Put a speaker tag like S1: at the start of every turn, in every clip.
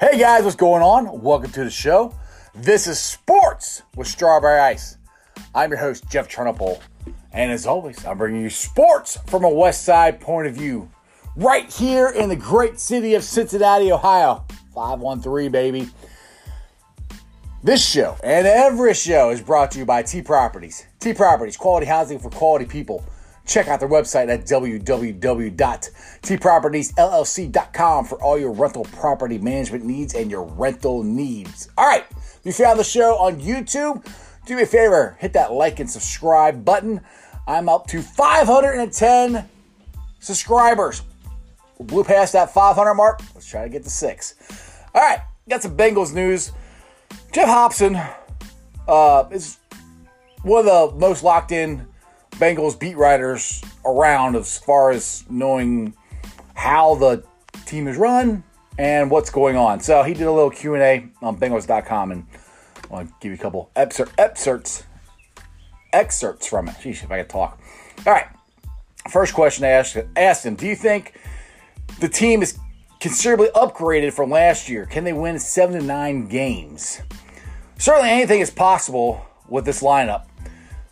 S1: Hey guys, what's going on? Welcome to the show. This is Sports with Strawberry Ice. I'm your host, Jeff Turnipole. And as always, I'm bringing you sports from a West Side point of view. Right here in the great city of Cincinnati, Ohio. 513, baby. This show and every show is brought to you by T Properties. T Properties, quality housing for quality people. Check out their website at www.tpropertiesllc.com for all your rental property management needs and your rental needs. All right, if you found the show on YouTube, do me a favor, hit that like and subscribe button. I'm up to 510 subscribers. We blew past that 500 mark. Let's try to get to six. All right, got some Bengals news. Geoff Hobson uh, is one of the most locked in Bengals beat writers around as far as knowing how the team is run and what's going on. So he did a little Q and A on Bengals.com, and I want to give you a couple excerpts excerpts from it. Jeez, if I could talk. All right. First question I asked, asked him: Do you think the team is considerably upgraded from last year? Can they win seven to nine games? Certainly, anything is possible with this lineup.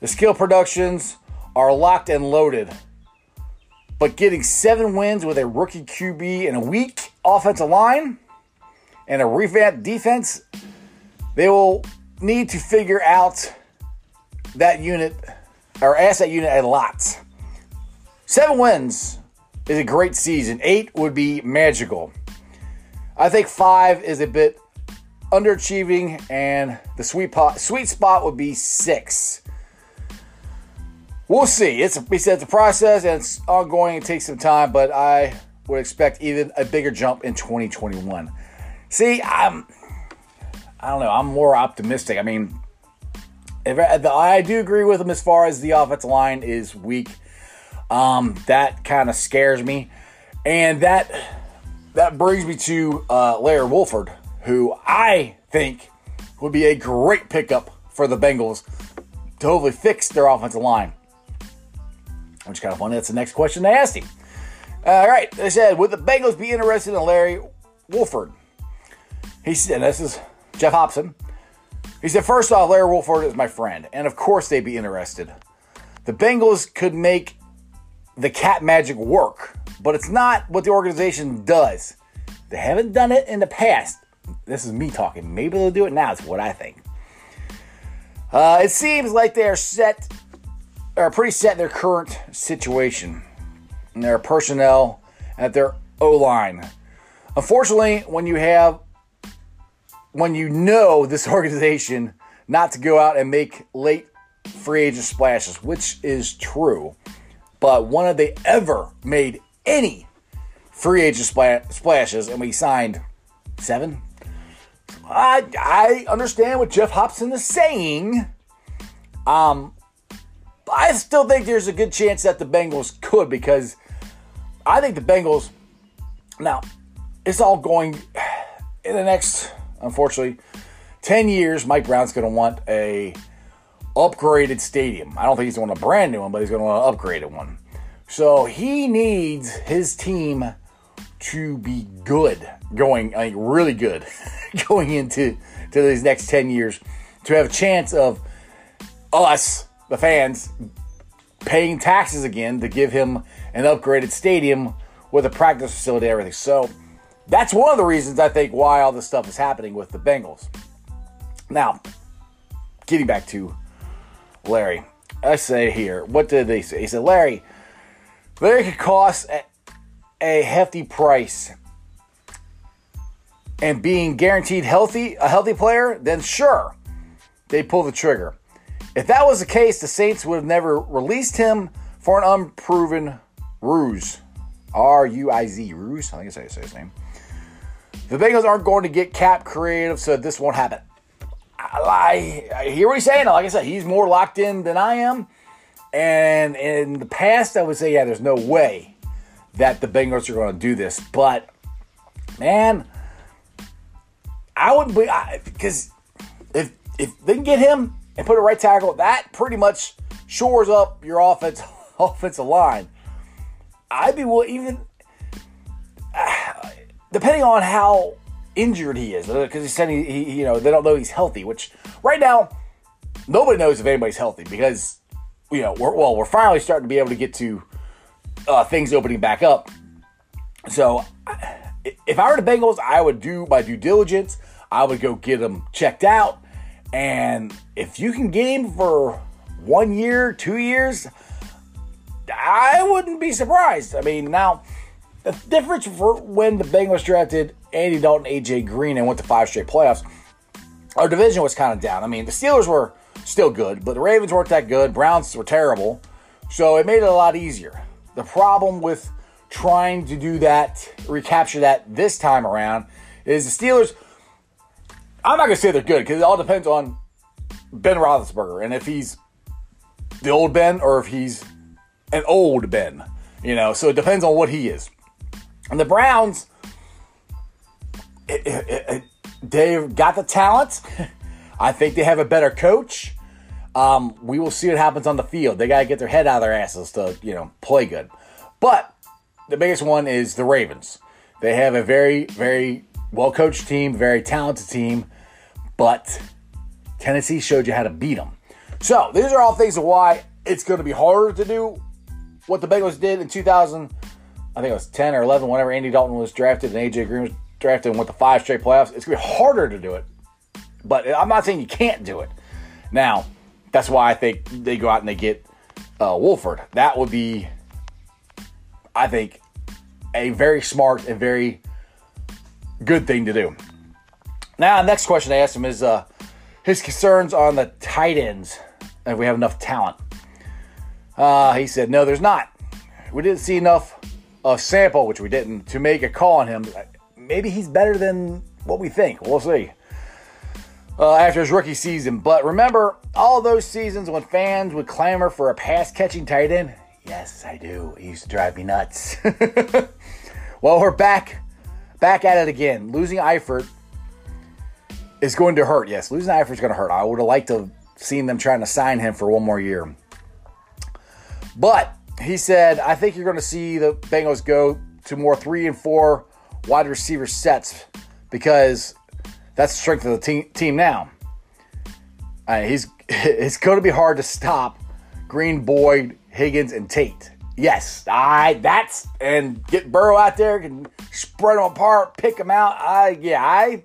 S1: The skill productions are locked and loaded. But getting seven wins with a rookie QB and a weak offensive line and a revamped defense, they will need to figure out that unit or that unit a lot. Seven wins is a great season. Eight would be magical. I think five is a bit underachieving, and the sweet pot, sweet spot would be six. We'll see. It's a, he said it's a process and it's ongoing. It takes some time, but I would expect even a bigger jump in 2021. See, I'm, I don't know. I'm more optimistic. I mean, if I, do agree with him as far as the offensive line is weak. Um, that kind of scares me, and that that brings me to uh, Larry Warford, who I think would be a great pickup for the Bengals to hopefully fix their offensive line. Which is kind of funny. That's the next question they asked him. All right, they said, would the Bengals be interested in Larry Wolford? He said, this is Geoff Hobson. He said, first off, Larry Wolford is my friend, and of course they'd be interested. The Bengals could make the cap magic work, but it's not what the organization does. They haven't done it in the past. This is me talking. Maybe they'll do it now. It's what I think. Uh, it seems like they are set are pretty set in their current situation, and their personnel, at their O line. Unfortunately, when you have, when you know this organization not to go out and make late free agent splashes, which is true, but when have they ever made any free agent splashes? And we signed seven. I I understand what Geoff Hobson is saying. Um, I still think there's a good chance that the Bengals could because I think the Bengals, now, it's all going in the next, unfortunately, 10 years. Mike Brown's going to want a upgraded stadium. I don't think he's going to want a brand new one, but he's going to want an upgraded one. So he needs his team to be good, going like really good, going into to these next 10 years to have a chance of us the fans paying taxes again to give him an upgraded stadium with a practice facility and everything. So that's one of the reasons I think why all this stuff is happening with the Bengals. Now, getting back to Larry, I say here, what did they say? He said, Larry, Larry could cost a, a hefty price. And being guaranteed healthy, a healthy player, then sure, they pull the trigger. If that was the case, the Saints would have never released him for an unproven ruse. R U I Z, ruse. I think I say his name. The Bengals aren't going to get cap creative, so this won't happen. I, I hear what he's saying. Like I said, he's more locked in than I am. And in the past, I would say, yeah, there's no way that the Bengals are going to do this. But, man, I wouldn't be, because if, if they can get him, and put a right tackle, that pretty much shores up your offense, offensive line. I'd be willing, even depending on how injured he is because he said he, he, you know, they don't know he's healthy. Which right now, nobody knows if anybody's healthy because you know, we're, well, we're finally starting to be able to get to uh, things opening back up. So, if I were the Bengals, I would do my due diligence. I would go get them checked out, and if you can get him for one year, two years, I wouldn't be surprised. I mean, now the difference for when the Bengals drafted Andy Dalton, AJ Green, and went to five straight playoffs, our division was kind of down. I mean, the Steelers were still good, but the Ravens weren't that good. Browns were terrible. So it made it a lot easier. The problem with trying to do that, recapture that this time around, is the Steelers. I'm not to say they're good because it all depends on Ben Roethlisberger and if he's the old Ben or if he's an old Ben. You know, so it depends on what he is. And the Browns, it, it, it, they've got the talent. I think they have a better coach. Um, we will see what happens on the field. They got to get their head out of their asses to, you know, play good. But the biggest one is the Ravens. They have a very, very well coached team, very talented team, but Tennessee showed you how to beat them. So these are all things of why it's going to be harder to do what the Bengals did in 2000. I think it was 10 or 11, whenever Andy Dalton was drafted and AJ Green was drafted and went to five straight playoffs. It's going to be harder to do it. But I'm not saying you can't do it. Now, that's why I think they go out and they get uh, Wolford. That would be, I think, a very smart and very good thing to do. Now, next question I asked him is uh, his concerns on the tight ends, if we have enough talent. Uh, he said, no, there's not. We didn't see enough of sample, which we didn't, to make a call on him. Maybe he's better than what we think. We'll see uh, after his rookie season. But remember all those seasons when fans would clamor for a pass catching tight end? Yes, I do. It used to drive me nuts. well, we're back, back at it again. Losing Eifert is going to hurt. Yes, losing Eifert is going to hurt. I would have liked to have seen them trying to sign him for one more year. But he said, I think you're going to see the Bengals go to more three and four wide receiver sets because that's the strength of the team, team now. Uh, he's it's going to be hard to stop Green, Boyd, Higgins, and Tate. Yes, I that's and get Burrow out there and spread them apart, pick them out. I yeah, I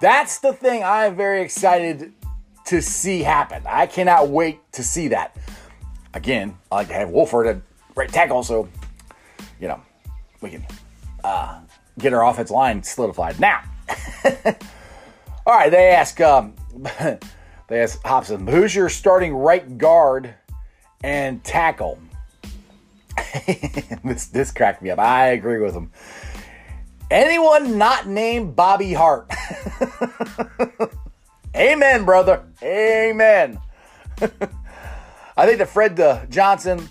S1: that's the thing I'm very excited to see happen. I cannot wait to see that. Again, I like to have Wolford at right tackle, so you know we can uh, get our offense line solidified. Now, All right, they ask um, they ask Hobson, who's your starting right guard and tackle? this this cracked me up. I agree with him. Anyone not named Bobby Hart? Amen, brother. Amen. I think that Fred uh, Johnson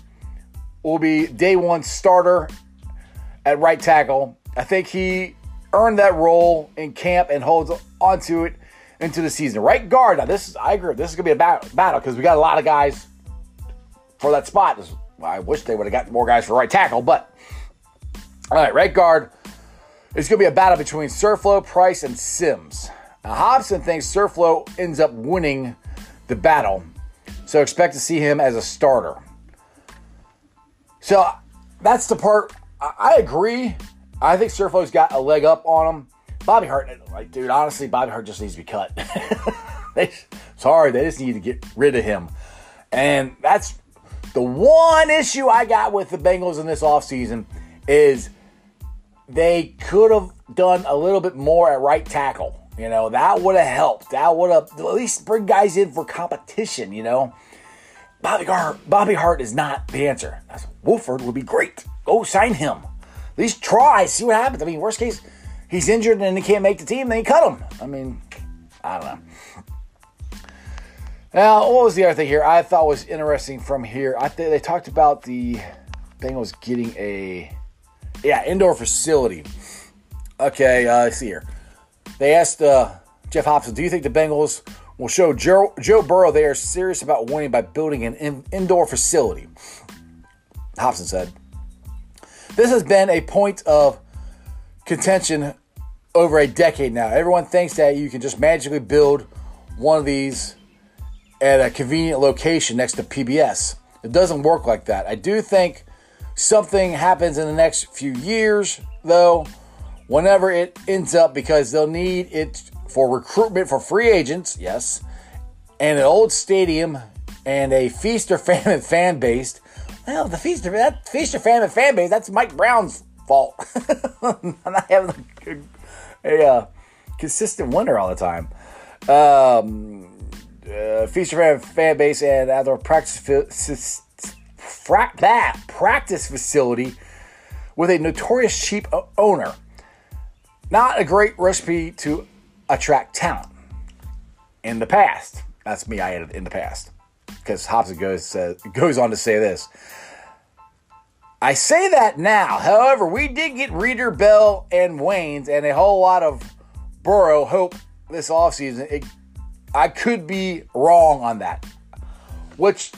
S1: will be day one starter at right tackle. I think he earned that role in camp and holds onto it into the season. Right guard. Now, this is I agree. This is gonna be a battle because we got a lot of guys for that spot. I wish they would have gotten more guys for right tackle, but all right, right guard. It's gonna be a battle between Surflo, Price, and Sims. Now, Hobson thinks Surflo ends up winning the battle, so expect to see him as a starter. So that's the part I agree I think Surflo's got a leg up on him. Bobby Hart, like, dude, honestly, Bobby Hart just needs to be cut. they, sorry, they just need to get rid of him. And that's the one issue I got with the Bengals in this offseason is they could have done a little bit more at right tackle. You know, that would have helped. That would have at least bring guys in for competition, you know. Bobby Hart, Bobby Hart is not the answer. Wolford would be great. Go sign him. At least try, see what happens. I mean, worst case, he's injured and he can't make the team, then you cut him. I mean, I don't know. Now, what was the other thing here I thought was interesting from here? I think they talked about the Bengals getting a yeah indoor facility. Okay, uh, see here. They asked uh, Geoff Hobson, "Do you think the Bengals will show Joe, Joe Burrow they are serious about winning by building an in, indoor facility?" Hobson said, this has been a point of contention over a decade now. Everyone thinks that you can just magically build one of these at a convenient location next to PBS. It doesn't work like that. I do think something happens in the next few years, though, whenever it ends up, because they'll need it for recruitment for free agents, yes, and an old stadium and a feast or famine fan base. Well, the feast or that feast or famine fan base, that's Mike Brown's fault. I'm not having a, a uh, consistent winner all the time. Um, uh, feast or famine fan base and other practice fra- that practice facility with a notorious cheap owner. Not a great recipe to attract talent in the past. That's me, I added in the past. Because Hobson goes, uh, goes on to say this. I say that now. However, we did get Reader, Bell, and Waynes, and a whole lot of Burrow hope this offseason. It, I could be wrong on that. Which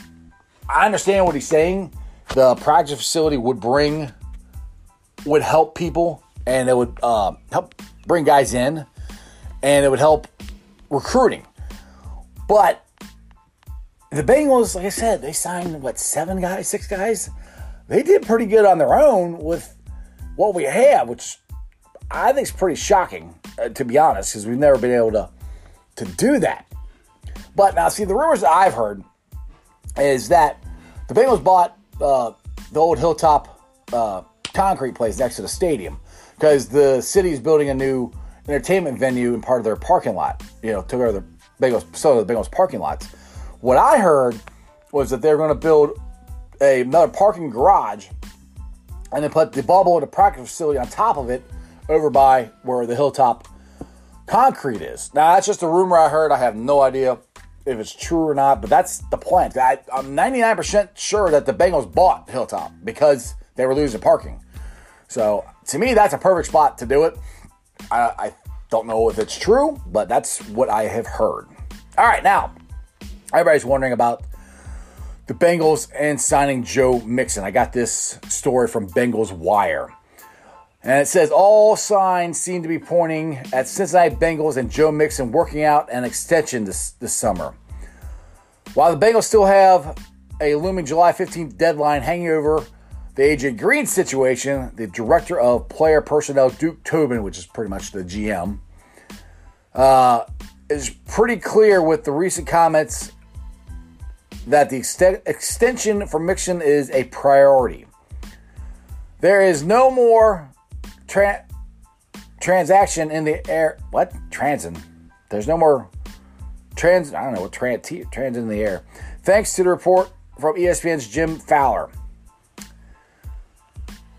S1: I understand what he's saying. The practice facility would bring, would help people, and it would uh, help bring guys in, and it would help recruiting. But the Bengals, like I said, they signed what seven guys, six guys. They did pretty good on their own with what we have, which I think is pretty shocking, uh, to be honest, because we've never been able to to do that. But now, see, the rumors that I've heard is that the Bengals bought uh, the old Hilltop uh, concrete place next to the stadium because the city is building a new entertainment venue in part of their parking lot. You know, took over the Bengals, some of the Bengals parking lots. What I heard was that they're going to build a, another parking garage and then put the bubble and the practice facility on top of it over by where the Hilltop concrete is. Now, that's just a rumor I heard. I have no idea if it's true or not, but that's the plan. I, am 99% sure that the Bengals bought Hilltop because they were losing parking. So to me, that's a perfect spot to do it. I, I don't know if it's true, but that's what I have heard. All right, now everybody's wondering about the Bengals and signing Joe Mixon. I got this story from Bengals Wire. And it says all signs seem to be pointing at Cincinnati Bengals and Joe Mixon working out an extension this, this summer. While the Bengals still have a looming July 15th deadline hanging over the AJ Green situation, the director of player personnel, Duke Tobin, which is pretty much the GM, uh, is pretty clear with the recent comments that the ext- extension for Mixon is a priority. There is no more tra- transaction in the air. What? Transin. There's no more trans. I don't know what trans, trans in the air. Thanks to the report from ESPN's Jim Fowler.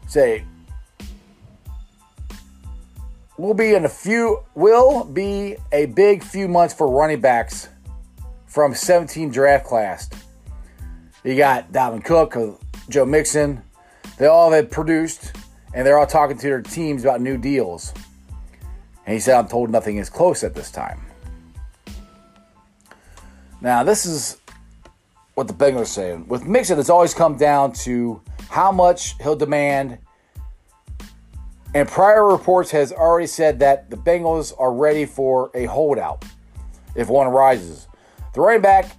S1: Say, we'll be in a few will be a big few months for running backs from 17 draft class. You got Dalvin Cook, uh, Joe Mixon. They all have produced and they're all talking to their teams about new deals. And he said, I'm told nothing is close at this time. Now, this is what the Bengals are saying. With Mixon, it's always come down to how much he'll demand. And prior reports has already said that the Bengals are ready for a holdout if one arises. The running back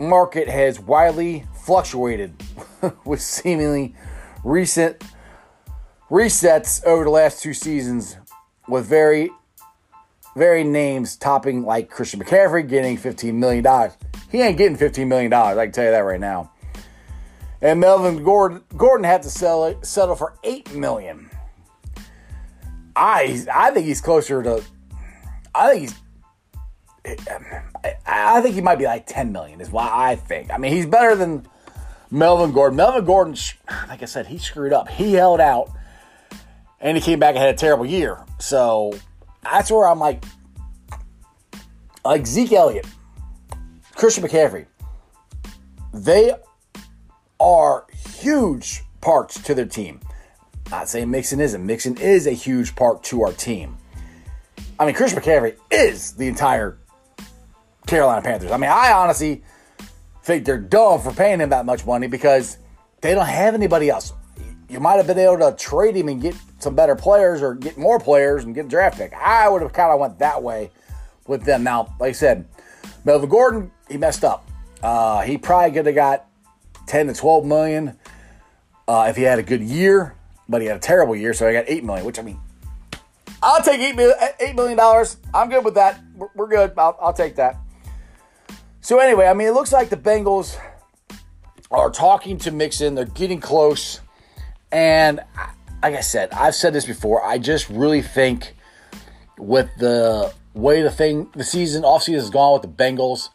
S1: market has widely fluctuated with seemingly recent resets over the last two seasons with very, very names topping like Christian McCaffrey getting $15 million. He ain't getting $15 million, I can tell you that right now. And Melvin Gordon, Gordon had to sell it, settle for 8 million. I, I think he's closer to, I think he's I think he might be like 10 million, is what I think. I mean, he's better than Melvin Gordon. Melvin Gordon, like I said, he screwed up. He held out and he came back and had a terrible year. So that's where I'm like, like Zeke Elliott, Christian McCaffrey, they are huge parts to their team. Not saying Mixon isn't. Mixon is a huge part to our team. I mean, Christian McCaffrey is the entire Carolina Panthers. I mean, I honestly think they're dumb for paying him that much money because they don't have anybody else. You might have been able to trade him and get some better players or get more players and get draft pick. I would have kind of went that way with them. Now, like I said, Melvin Gordon, he messed up. Uh, he probably could have got 10 to 12 million uh, if he had a good year, but he had a terrible year, so I got 8 million, which I mean, I'll take $8 million. $8 million. I'm good with that. We're, we're good. I'll, I'll take that. So, anyway, I mean, it looks like the Bengals are talking to Mixon. They're getting close. And like I said, I've said this before. I just really think with the way the thing, the season, offseason has gone with the Bengals,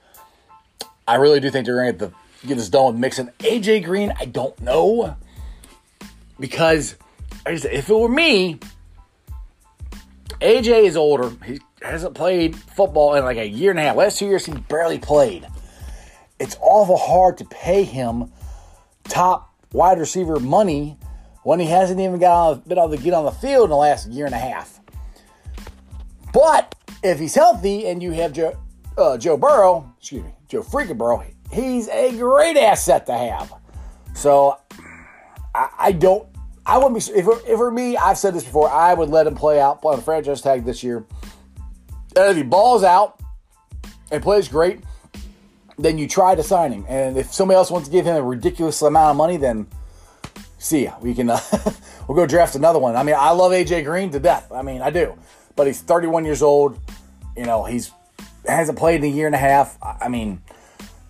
S1: I really do think they're going to get, this done with Mixon. AJ Green, I don't know. Because if it were me, AJ is older. He hasn't played football in like a year and a half. Last two years, he barely played. It's awful hard to pay him top wide receiver money when he hasn't even got been able to get on the field in the last year and a half. But if he's healthy and you have Joe, uh, Joe Burrow, excuse me, Joe freaking Burrow, he's a great asset to have. So I, I don't I wouldn't be if if for me. I've said this before. I would let him play out, on the franchise tag this year. And if he balls out and plays great, then you try to sign him. And if somebody else wants to give him a ridiculous amount of money, then see ya. We can uh, we'll go draft another one. I mean, I love AJ Green to death. I mean, I do. But he's 31 years old. You know, he's hasn't played in a year and a half. I mean,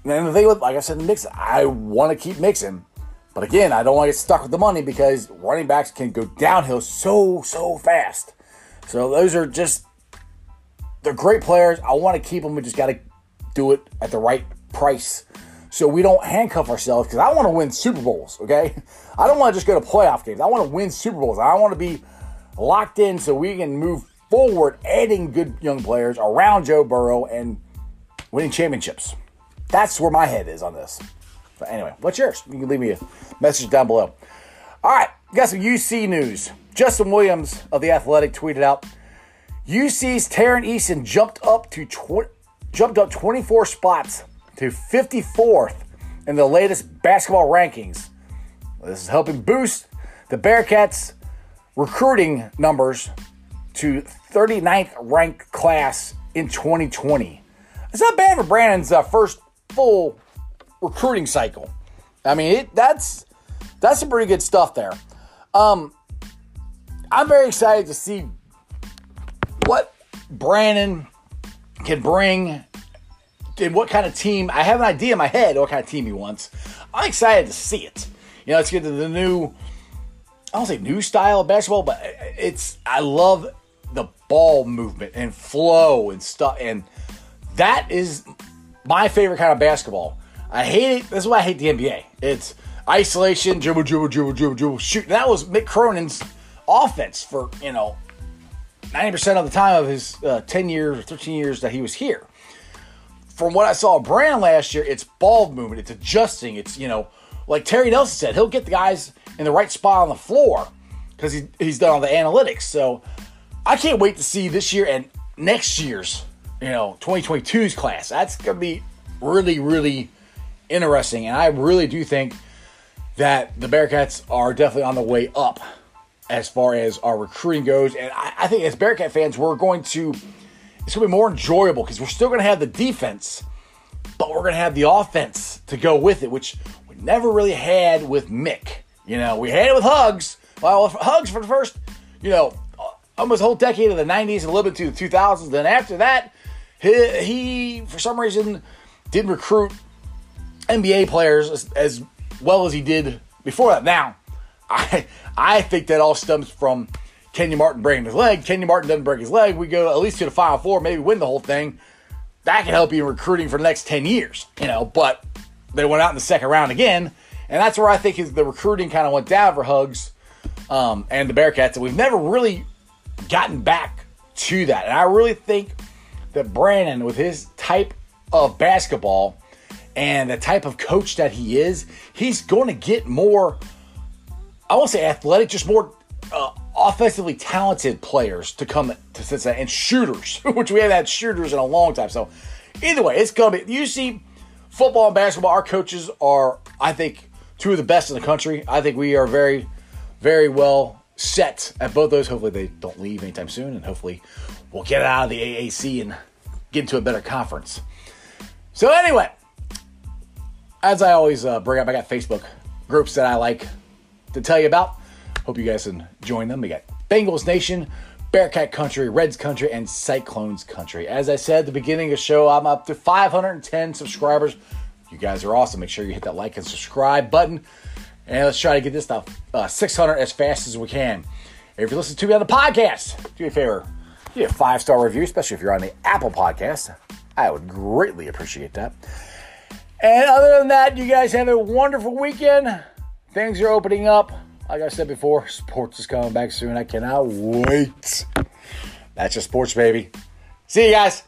S1: and the thing with, like I said, the mix. I want to keep Mixon. But again, I don't want to get stuck with the money because running backs can go downhill so, so fast. So those are just, they're great players. I want to keep them. We just got to do it at the right price. So we don't handcuff ourselves because I want to win Super Bowls, okay? I don't want to just go to playoff games. I want to win Super Bowls. I want to be locked in so we can move forward, adding good young players around Joe Burrow and winning championships. That's where my head is on this. But anyway, what's yours? You can leave me a message down below. All right, got some UC news. Justin Williams of the Athletic tweeted out, UC's Tari Eason jumped up to jumped up 24 spots to 54th in the latest basketball rankings. This is helping boost the Bearcats' recruiting numbers to 39th ranked class in 2020. It's not bad for Brannen's uh, first full recruiting cycle. I mean, it, that's that's some pretty good stuff there. Um, I'm very excited to see what Brannen can bring and what kind of team. I have an idea in my head what kind of team he wants. I'm excited to see it. You know, it's get to the new. I don't say new style of basketball, but it's I love the ball movement and flow and stuff, and that is my favorite kind of basketball. I hate it. That's why I hate the NBA. It's isolation, dribble, dribble, dribble, dribble, dribble, shoot. That was Mick Cronin's offense for, you know, 90% of the time of his uh, 10 years or 13 years that he was here. From what I saw of Brand last year, it's ball movement, it's adjusting, it's, you know, like Terry Nelson said, he'll get the guys in the right spot on the floor because he, he's done all the analytics. So I can't wait to see this year and next year's, you know, 2022's class. That's to be really, really interesting. And I really do think that the Bearcats are definitely on the way up as far as our recruiting goes. And I, I think as Bearcat fans, we're going to, it's going to be more enjoyable because we're still going to have the defense, but we're going to have the offense to go with it, which we never really had with Mick. You know, we had it with Hugs. Well, Hugs for the first, you know, almost whole decade of the 90s and a little bit to the 2000s. Then after that, he, he for some reason, didn't recruit NBA players as, as well as he did before that. Now, I I think that all stems from Kenyon Martin breaking his leg. Kenyon Martin doesn't break his leg. We go at least to the Final Four, maybe win the whole thing. That can help you in recruiting for the next 10 years, you know. But they went out in the second round again. And that's where I think is the recruiting kind of went down for Hugs um, and the Bearcats. And we've never really gotten back to that. And I really think that Brannen, with his type of basketball, and the type of coach that he is, he's going to get more, I won't say athletic, just more uh, offensively talented players to come to Cincinnati and shooters, which we haven't had shooters in a long time. So, either way, it's to be, you see, football and basketball, our coaches are, I think, two of the best in the country. I think we are very, very well set at both those. Hopefully, they don't leave anytime soon, and hopefully, we'll get out of the AAC and get into a better conference. So, anyway, as I always uh, bring up, I got Facebook groups that I like to tell you about. Hope you guys can join them. We got Bengals Nation, Bearcat Country, Reds Country, and Cyclones Country. As I said at the beginning of the show, I'm up to 510 subscribers. You guys are awesome. Make sure you hit that like and subscribe button. And let's try to get this to uh, 600 as fast as we can. If you listen to me on the podcast, do me a favor, give me a five star review, especially if you're on the Apple podcast. I would greatly appreciate that. And other than that, you guys have a wonderful weekend. Things are opening up. Like I said before, sports is coming back soon. I cannot wait. That's just sports, baby. See you guys.